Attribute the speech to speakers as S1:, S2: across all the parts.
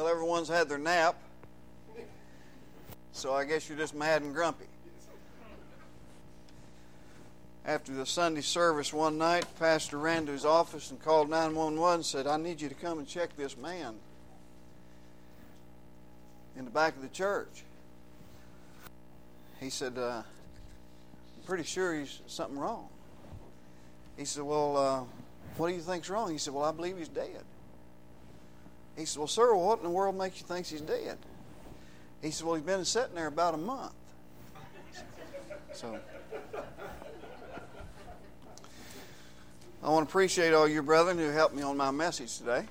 S1: Well, everyone's had their nap, so I guess you're just mad and grumpy. After the Sunday service one night, Pastor ran to his office and called 911 and said, I need you to come and check this man in the back of the church. He said, uh, I'm pretty sure he's something wrong. He said, Well, uh, what do you think's wrong? He said, Well, I believe he's dead. He said, Well, sir, what in the world makes you think he's dead? He said, Well, he's been sitting there about a month. So I want to appreciate all you brethren who helped me on my message today,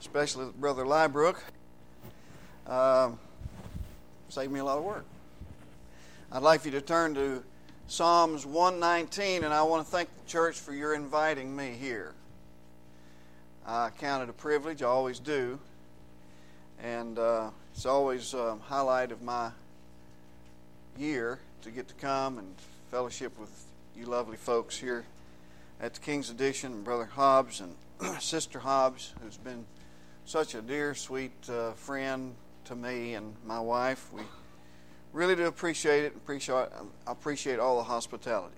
S1: especially Brother Liebrook. Uh, saved me a lot of work. I'd like you to turn to Psalms 119, and I want to thank the church for your inviting me here. I count it a privilege, I always do, and uh, it's always a highlight of my year to get to come and fellowship with you lovely folks here at the King's Edition, and Brother Hobbs and Sister Hobbs, who's been such a dear, sweet uh, friend to me and my wife. We really do appreciate it. Appreciate appreciate all the hospitality.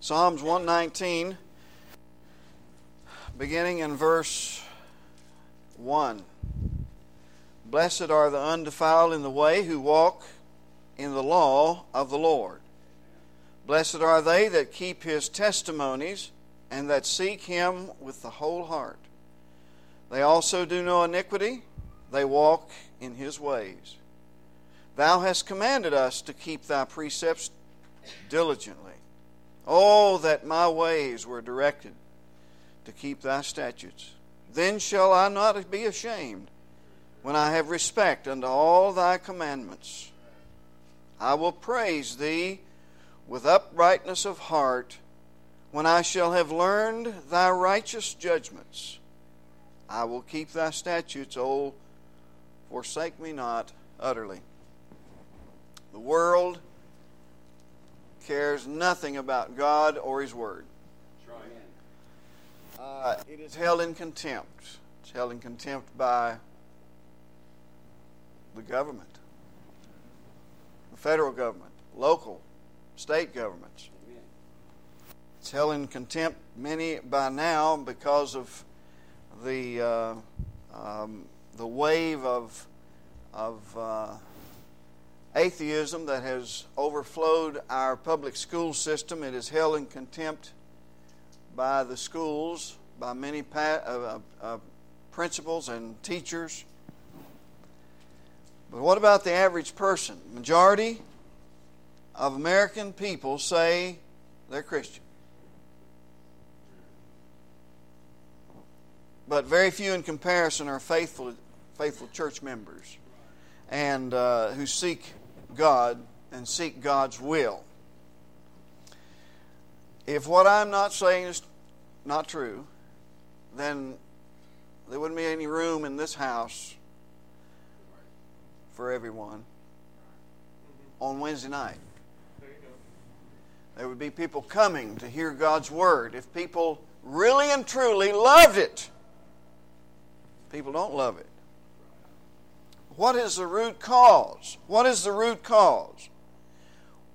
S1: Psalms 119, beginning in verse 1. Blessed are the undefiled in the way who walk in the law of the Lord. Blessed are they that keep his testimonies and that seek him with the whole heart. They also do no iniquity, they walk in his ways. Thou hast commanded us to keep thy precepts diligently. Oh, that my ways were directed to keep thy statutes. Then shall I not be ashamed when I have respect unto all thy commandments. I will praise thee with uprightness of heart when I shall have learned thy righteous judgments. I will keep thy statutes, O forsake me not utterly. The world cares nothing about God or His Word. Uh, it is held in contempt. It's held in contempt by the government, the federal government, local, state governments. It's held in contempt many by now because of the uh, um, the wave of of uh, atheism that has overflowed our public school system. It is held in contempt by the schools, by many pa- uh, uh, principals and teachers. But what about the average person? Majority of American people say they're Christian. But very few in comparison are faithful, faithful church members and uh, who seek God and seek God's will. If what I'm not saying is not true, then there wouldn't be any room in this house for everyone on Wednesday night. There would be people coming to hear God's Word. If people really and truly loved it, people don't love it. What is the root cause? What is the root cause?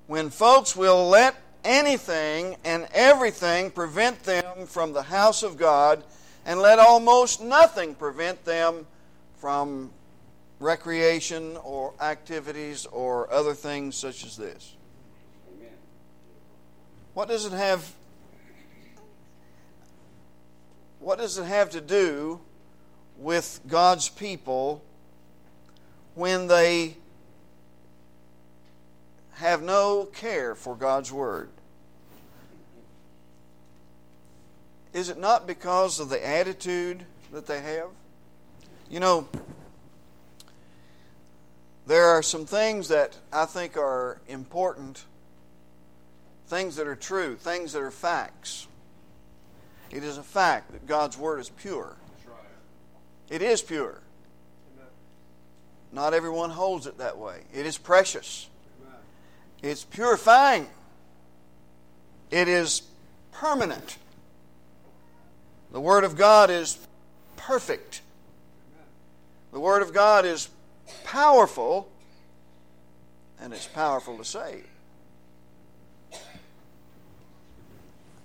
S1: When folks will let anything and everything prevent them from the house of God and let almost nothing prevent them from recreation or activities or other things such as this. What does it have what does it have to do with God's people when they have no care for God's Word? Is it not because of the attitude that they have? You know, there are some things that I think are important, things that are true, things that are facts. It is a fact that God's Word is pure. It is pure. Not everyone holds it that way. It is precious. It's purifying. It is permanent. The Word of God is perfect. The Word of God is powerful, and it's powerful to save.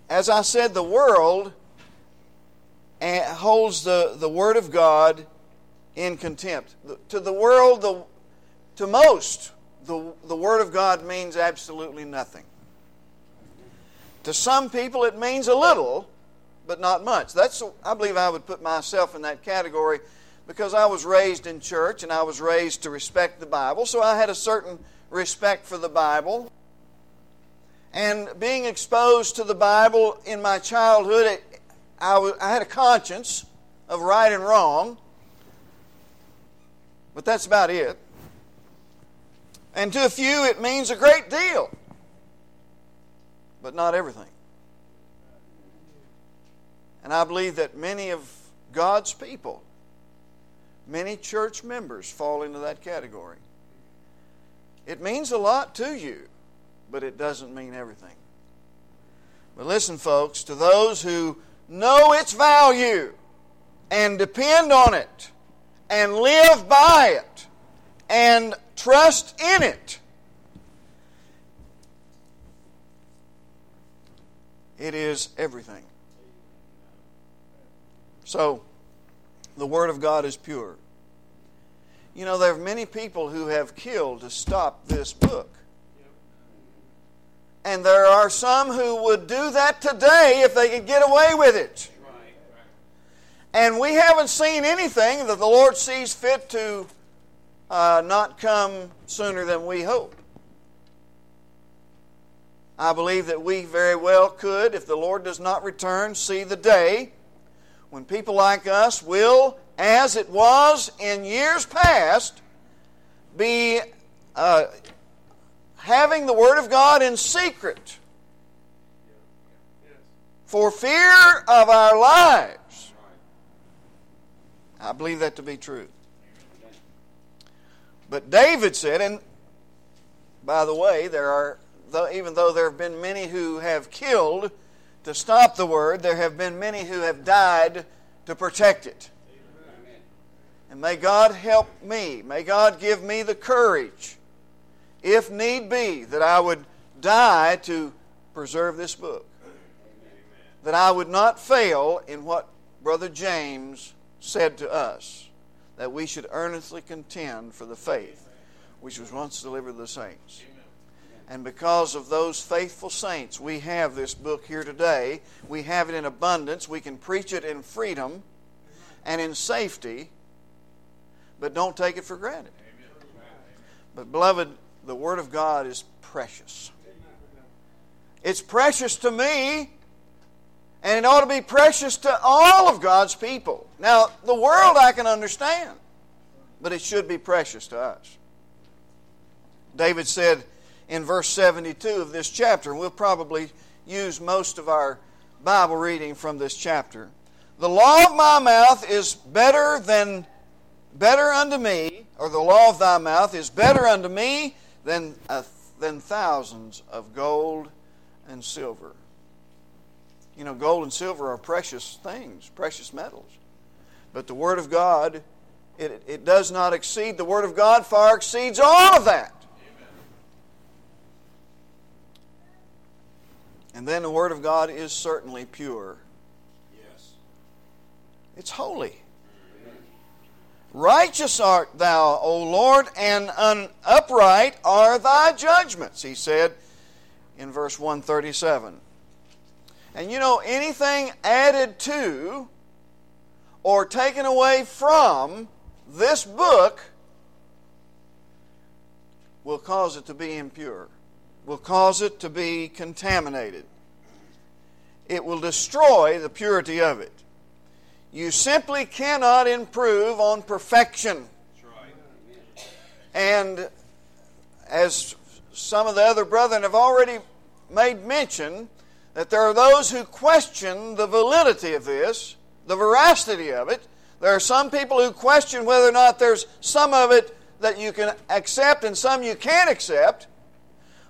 S1: As I said, the world eh, holds the, the Word of God in contempt. To the world, the, to most, the, the Word of God means absolutely nothing. To some people, it means a little, but not much. That's, I believe I would put myself in that category because I was raised in church and I was raised to respect the Bible, so I had a certain respect for the Bible. And being exposed to the Bible in my childhood, it, I, had a conscience of right and wrong, but that's about it. And to a few, it means a great deal, but not everything. And I believe that many of God's people, many church members, fall into that category. It means a lot to you, but it doesn't mean everything. But listen, folks, to those who know its value and depend on it and live by it and trust in it. It is everything. So, the Word of God is pure. You know, there are many people who have killed to stop this book. And there are some who would do that today if they could get away with it. And we haven't seen anything that the Lord sees fit to uh, not come sooner than we hope. I believe that we very well could, if the Lord does not return, see the day when people like us will, as it was in years past, be uh, having the Word of God in secret for fear of our lives. I believe that to be true. But David said, and by the way, there are, even though there have been many who have killed to stop the word, there have been many who have died to protect it. And may God help me. May God give me the courage, if need be, that I would die to preserve this book. That I would not fail in what Brother James said to us that we should earnestly contend for the faith which was once delivered to the saints. And because of those faithful saints, we have this book here today. We have it in abundance. We can preach it in freedom and in safety, but don't take it for granted. But, beloved, the Word of God is precious. It's precious to me and it ought to be precious to all of God's people. Now, the world I can understand, but it should be precious to us. David said in verse 72 of this chapter, and we'll probably use most of our Bible reading from this chapter. The law of my mouth is better than better unto me, or the law of thy mouth is better unto me than, uh, than thousands of gold and silver. You know, gold and silver are precious things, precious metals. But the Word of God, it, it does not exceed, the Word of God far exceeds all of that. Amen. And then the Word of God is certainly pure. Yes. It's holy. Righteous art thou, O Lord, and upright are thy judgments, he said in verse 137. And you know, anything added to or taken away from this book will cause it to be impure, will cause it to be contaminated. It will destroy the purity of it. You simply cannot improve on perfection. And as some of the other brethren have already made mention, that there are those who question the validity of this, the veracity of it. There are some people who question whether or not there's some of it that you can accept and some you can't accept.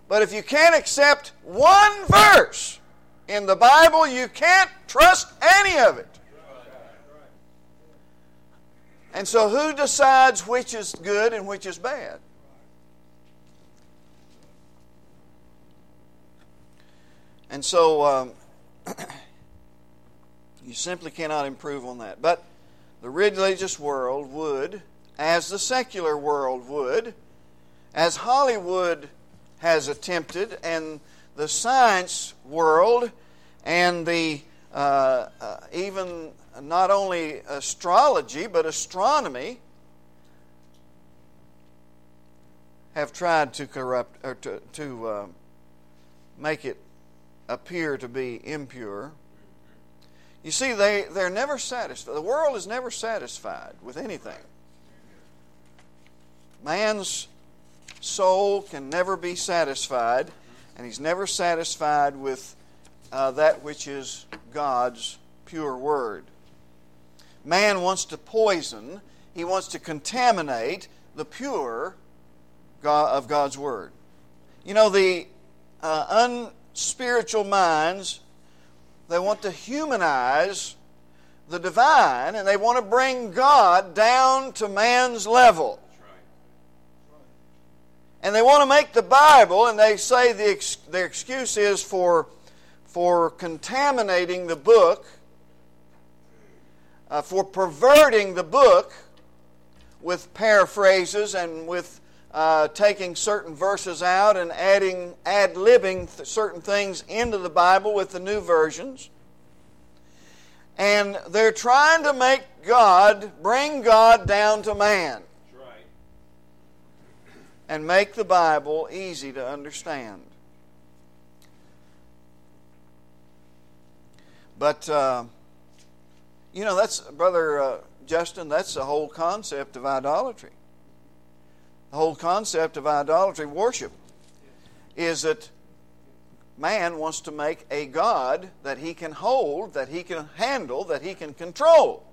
S1: But if you can't accept one verse in the Bible, you can't trust any of it. And so, who decides which is good and which is bad? And so, um, you simply cannot improve on that. But the religious world would, as the secular world would, as Hollywood has attempted, and the science world, and the uh, uh, even not only astrology but astronomy have tried to corrupt or to, to uh, make it appear to be impure. You see, they, they're never satisfied. The world is never satisfied with anything. Man's soul can never be satisfied, and he's never satisfied with uh, that which is God's pure word. Man wants to poison, he wants to contaminate the pure God, of God's word. You know, the uh, unspiritual minds, they want to humanize the divine and they want to bring God down to man's level. And they want to make the Bible, and they say the ex- their excuse is for, for contaminating the book, uh, for perverting the book with paraphrases and with uh, taking certain verses out and adding ad libbing th- certain things into the Bible with the new versions. And they're trying to make God, bring God down to man and make the Bible easy to understand. But, uh, you know, that's, Brother uh, Justin, that's the whole concept of idolatry. The whole concept of idolatry worship is that man wants to make a God that he can hold, that he can handle, that he can control.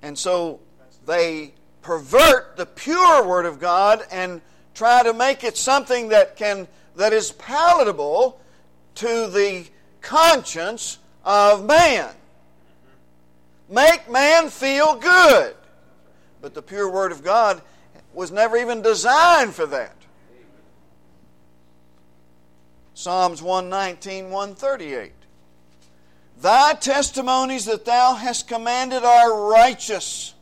S1: And so they pervert the pure Word of God and try to make it something that can that is palatable to the conscience of man. Make man feel good. But the pure Word of God was never even designed for that. Psalms 119, 138. Thy testimonies that thou hast commanded are righteous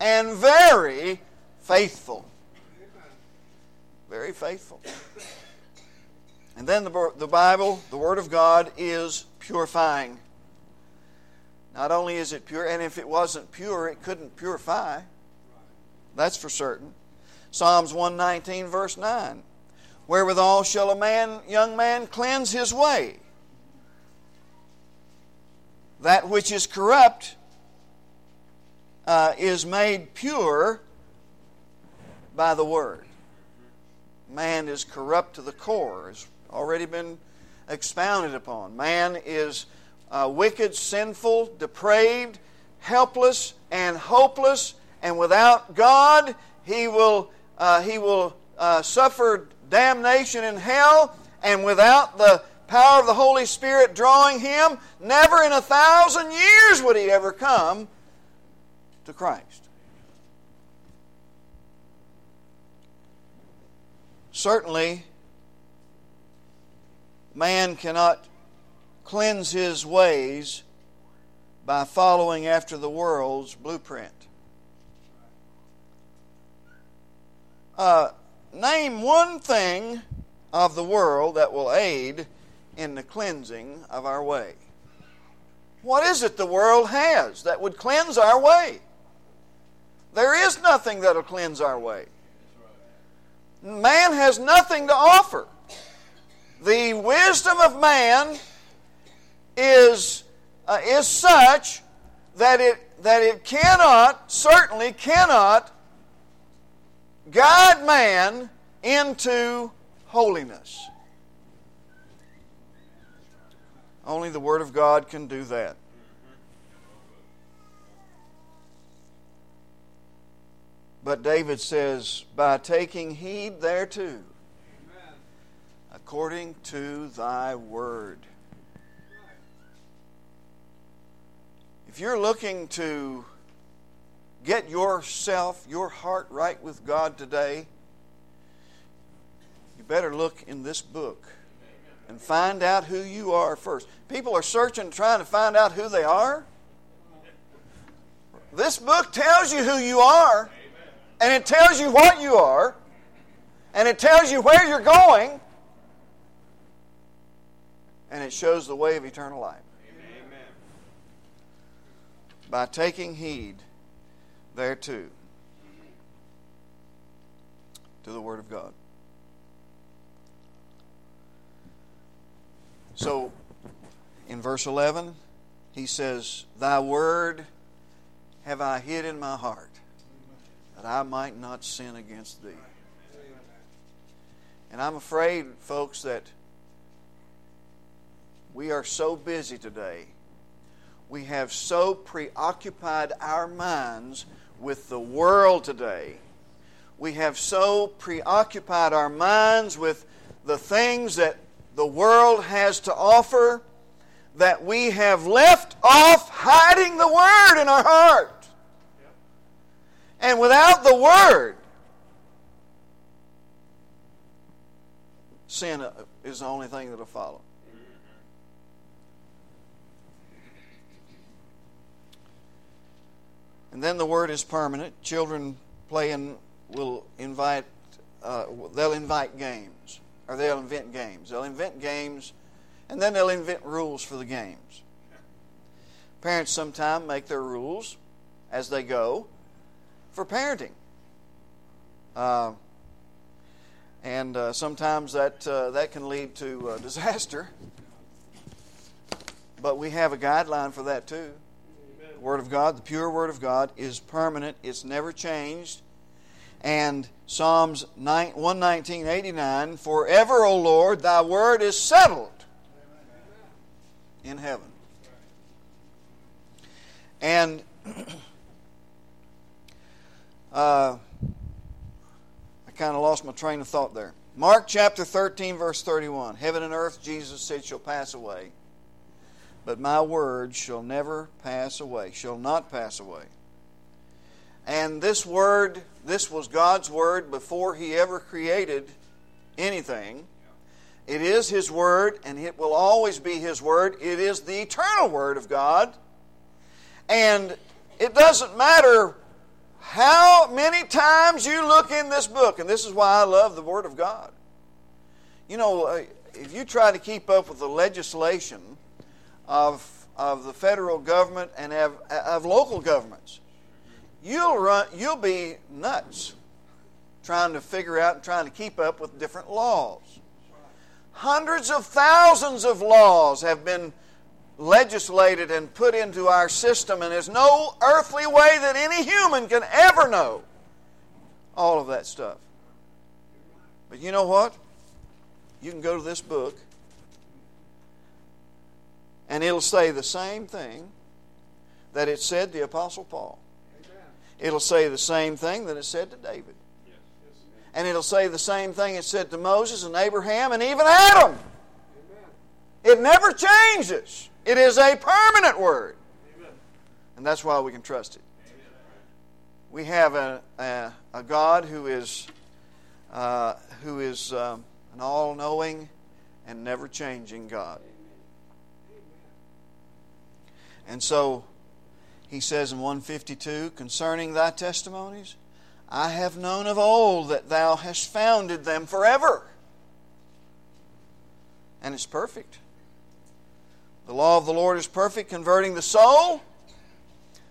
S1: and very faithful. Very faithful. And then the, the Bible, the Word of God, is purifying. Not only is it pure, and if it wasn't pure, it couldn't purify. That's for certain. Psalms 119, verse 9. Wherewithal shall a man, young man cleanse his way? That which is corrupt uh, is made pure by the Word. Man is corrupt to the core, has already been expounded upon. Man is uh, wicked, sinful, depraved, helpless, and hopeless, and without God, he will, uh, he will uh, suffer damnation in hell, and without the power of the Holy Spirit drawing him, never in a thousand years would he ever come to Christ. Certainly, man cannot cleanse his ways by following after the world's blueprint. Uh, name one thing of the world that will aid in the cleansing of our way. What is it the world has that would cleanse our way? There is nothing that'll cleanse our way. Man has nothing to offer. The wisdom of man is, uh, is such that it, that it cannot, certainly cannot, guide man into holiness. Only the Word of God can do that. But David says, by taking heed thereto, according to thy word. If you're looking to get yourself, your heart right with God today, you better look in this book and find out who you are first. People are searching, trying to find out who they are. This book tells you who you are, and it tells you what you are, and it tells you where you're going, and it shows the way of eternal life. Amen. By taking heed thereto to the Word of God. So, in verse 11, he says, Thy word have I hid in my heart, that I might not sin against thee. And I'm afraid, folks, that we are so busy today. We have so preoccupied our minds with the world today. We have so preoccupied our minds with the things that the world has to offer that we have left off hiding the Word in our heart. And without the Word, sin is the only thing that'll follow. And then the word is permanent. Children playing will invite, uh, they'll invite games, or they'll invent games. They'll invent games, and then they'll invent rules for the games. Parents sometimes make their rules as they go for parenting. Uh, and uh, sometimes that, uh, that can lead to uh, disaster. But we have a guideline for that too. Word of God, the pure Word of God, is permanent, it's never changed. And Psalms 119, 89, Forever, O Lord, thy word is settled in heaven. And uh, I kind of lost my train of thought there. Mark chapter 13, verse 31. Heaven and earth, Jesus said, shall pass away but my word shall never pass away, shall not pass away. And this word, this was God's word before He ever created anything. It is His word, and it will always be His word. It is the eternal word of God. And it doesn't matter how many times you look in this book, and this is why I love the Word of God. You know, uh, if you try to keep up with the legislation of, of the federal government and of, of local governments. You'll, run, you'll be nuts trying to figure out and trying to keep up with different laws. Hundreds of thousands of laws have been legislated and put into our system, and there's no earthly way that any human can ever know all of that stuff. But you know what? You can go to this book and it'll say the same thing that it said the Apostle Paul. It'll say the same thing that it said to David. And it'll say the same thing it said to Moses and Abraham and even Adam. It never changes. It is a permanent word. And that's why we can trust it. We have a, a, a God who is, uh, who is um, an all knowing and never changing God. And so he says in 152 concerning thy testimonies, I have known of old that thou hast founded them forever. And it's perfect. The law of the Lord is perfect, converting the soul.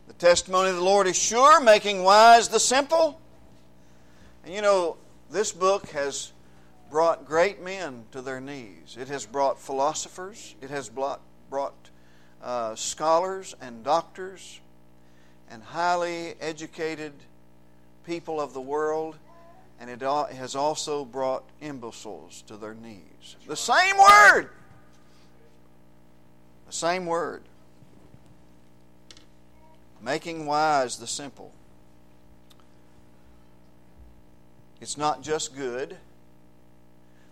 S1: The testimony of the Lord is sure, making wise the simple. And you know, this book has brought great men to their knees. It has brought philosophers. It has brought, brought uh, scholars and doctors and highly educated people of the world, and it has also brought imbeciles to their knees. The same word! The same word. Making wise the simple. It's not just good.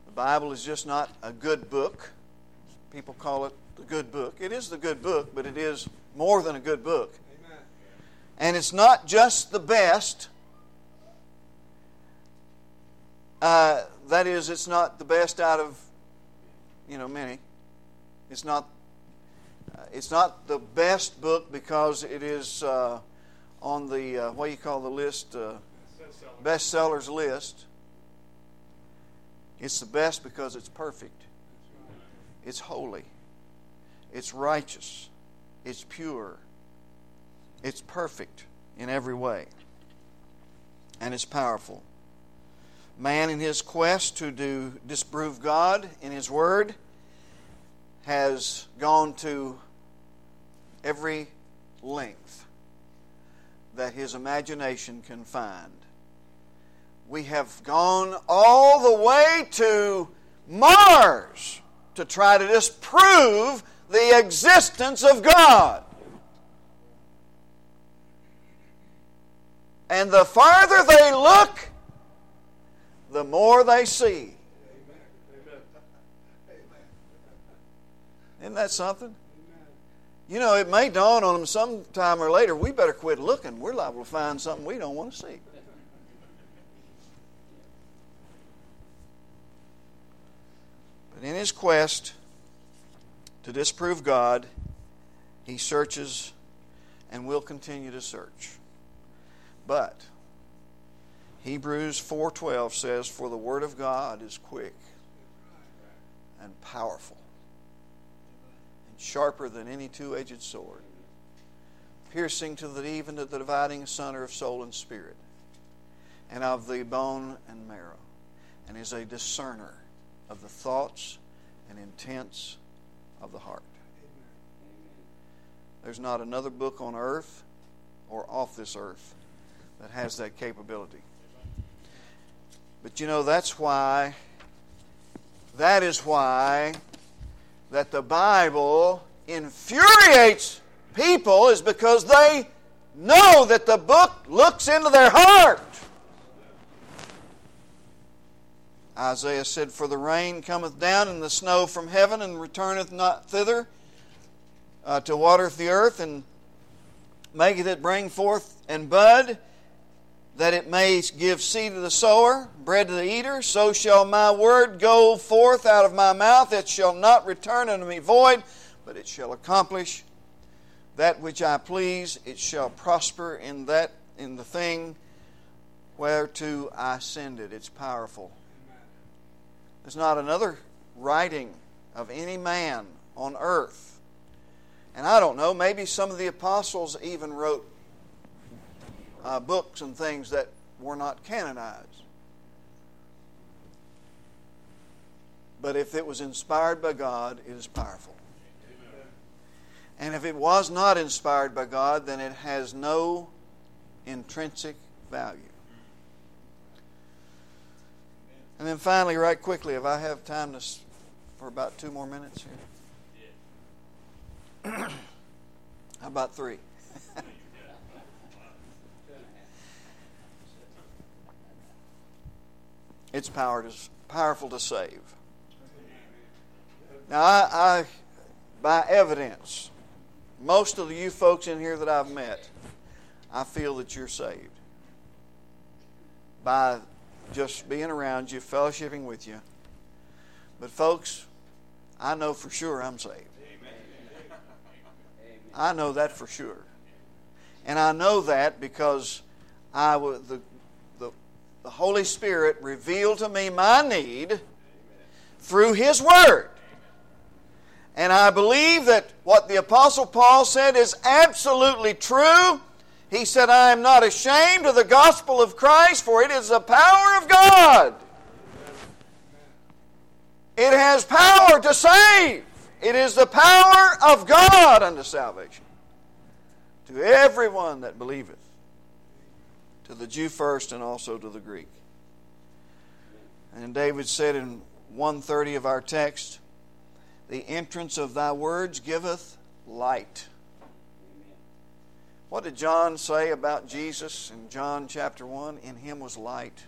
S1: The Bible is just not a good book. People call it the good book. It is the good book, but it is more than a good book. Amen. And it's not just the best. Uh, that is, it's not the best out of, you know, many. It's not. Uh, it's not the best book because it is uh, on the uh, what do you call the list uh, bestsellers list. It's the best because it's perfect. It's holy. It's righteous. It's pure. It's perfect in every way. And it's powerful. Man, in his quest to do disprove God in his word, has gone to every length that his imagination can find. We have gone all the way to Mars to try to disprove the existence of God. And the farther they look, the more they see. Isn't that something? You know, it may dawn on them sometime or later, we better quit looking. We're liable to find something we don't want to see. But in his quest to disprove God, he searches and will continue to search. But Hebrews 4:12 says for the word of God is quick and powerful and sharper than any two-edged sword piercing to the even to the dividing asunder of soul and spirit and of the bone and marrow and is a discerner of the thoughts and intents of the heart. There's not another book on earth or off this earth that has that capability. But you know, that's why, that is why that the Bible infuriates people, is because they know that the book looks into their heart. Isaiah said, For the rain cometh down and the snow from heaven and returneth not thither uh, to watereth the earth and maketh it bring forth and bud, that it may give seed to the sower, bread to the eater. So shall my word go forth out of my mouth. It shall not return unto me void, but it shall accomplish that which I please. It shall prosper in that in the thing whereto I send it. It's powerful. There's not another writing of any man on earth. And I don't know, maybe some of the apostles even wrote uh, books and things that were not canonized. But if it was inspired by God, it is powerful. And if it was not inspired by God, then it has no intrinsic value. And then finally, right quickly, if I have time to, for about two more minutes here. How about three? it's power to, powerful to save. Now, I, I, by evidence, most of you folks in here that I've met, I feel that you're saved by just being around you, fellowshipping with you. But, folks, I know for sure I'm saved. I know that for sure. And I know that because I the, the, the Holy Spirit revealed to me my need through His Word. And I believe that what the Apostle Paul said is absolutely true he said, I am not ashamed of the gospel of Christ, for it is the power of God. It has power to save. It is the power of God unto salvation to everyone that believeth, to the Jew first and also to the Greek. And David said in 130 of our text, The entrance of thy words giveth light what did John say about Jesus in John chapter 1? In him was light.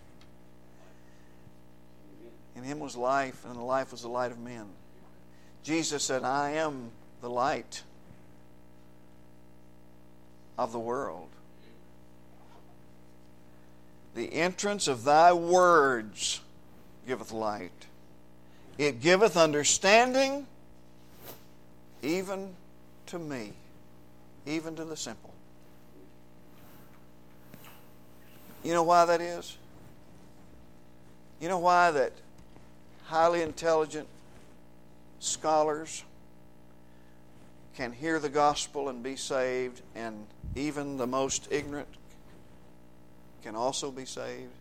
S1: In him was life, and the life was the light of men. Jesus said, I am the light of the world. The entrance of thy words giveth light. It giveth understanding even to me, even to the simple. You know why that is? You know why that highly intelligent scholars can hear the gospel and be saved, and even the most ignorant can also be saved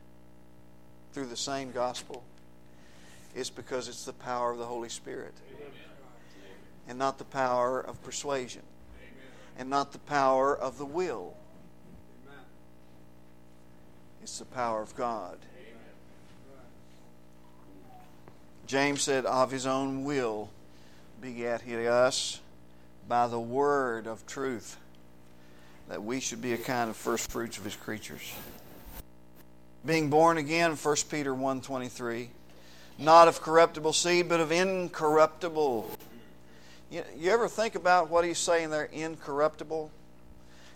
S1: through the same gospel? It's because it's the power of the Holy Spirit and not the power of persuasion and not the power of the will. It's the power of God. James said, Of his own will begat he us by the word of truth, that we should be a kind of first fruits of his creatures. Being born again, 1 Peter 1.23, not of corruptible seed, but of incorruptible. You, you ever think about what he's saying there, incorruptible?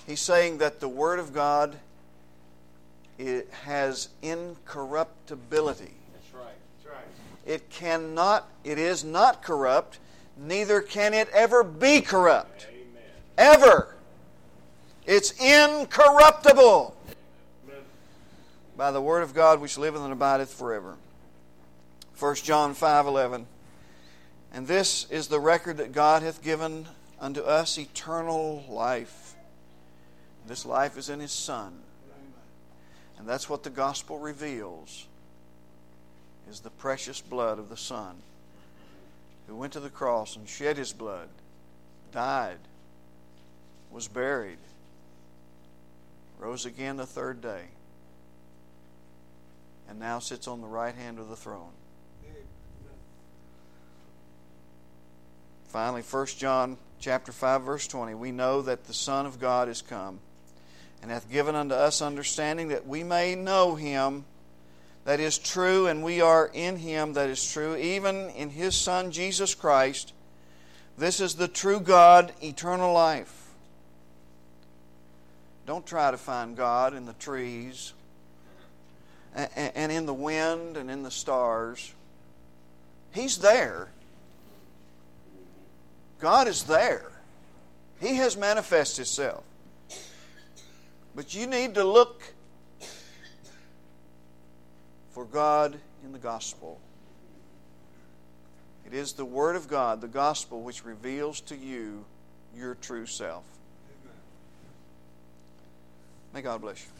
S1: He's saying that the Word of God it has incorruptibility.
S2: That's right. That's right.
S1: It cannot, it is not corrupt, neither can it ever be corrupt.
S2: Amen.
S1: Ever. It's incorruptible.
S2: Amen.
S1: By the word of God which liveth and abideth forever. 1 John 5:11 And this is the record that God hath given unto us eternal life. This life is in his son. And that's what the gospel reveals is the precious blood of the son who went to the cross and shed his blood, died, was buried, rose again the third day, and now sits on the right hand of the throne. Finally, 1 John chapter 5 verse 20, we know that the Son of God is come and hath given unto us understanding that we may know him that is true, and we are in him that is true, even in his Son Jesus Christ. This is the true God, eternal life. Don't try to find God in the trees and in the wind and in the stars. He's there. God is there. He has manifested Himself. But you need to look for God in the gospel. It is the Word of God, the gospel, which reveals to you your true self. May God bless you.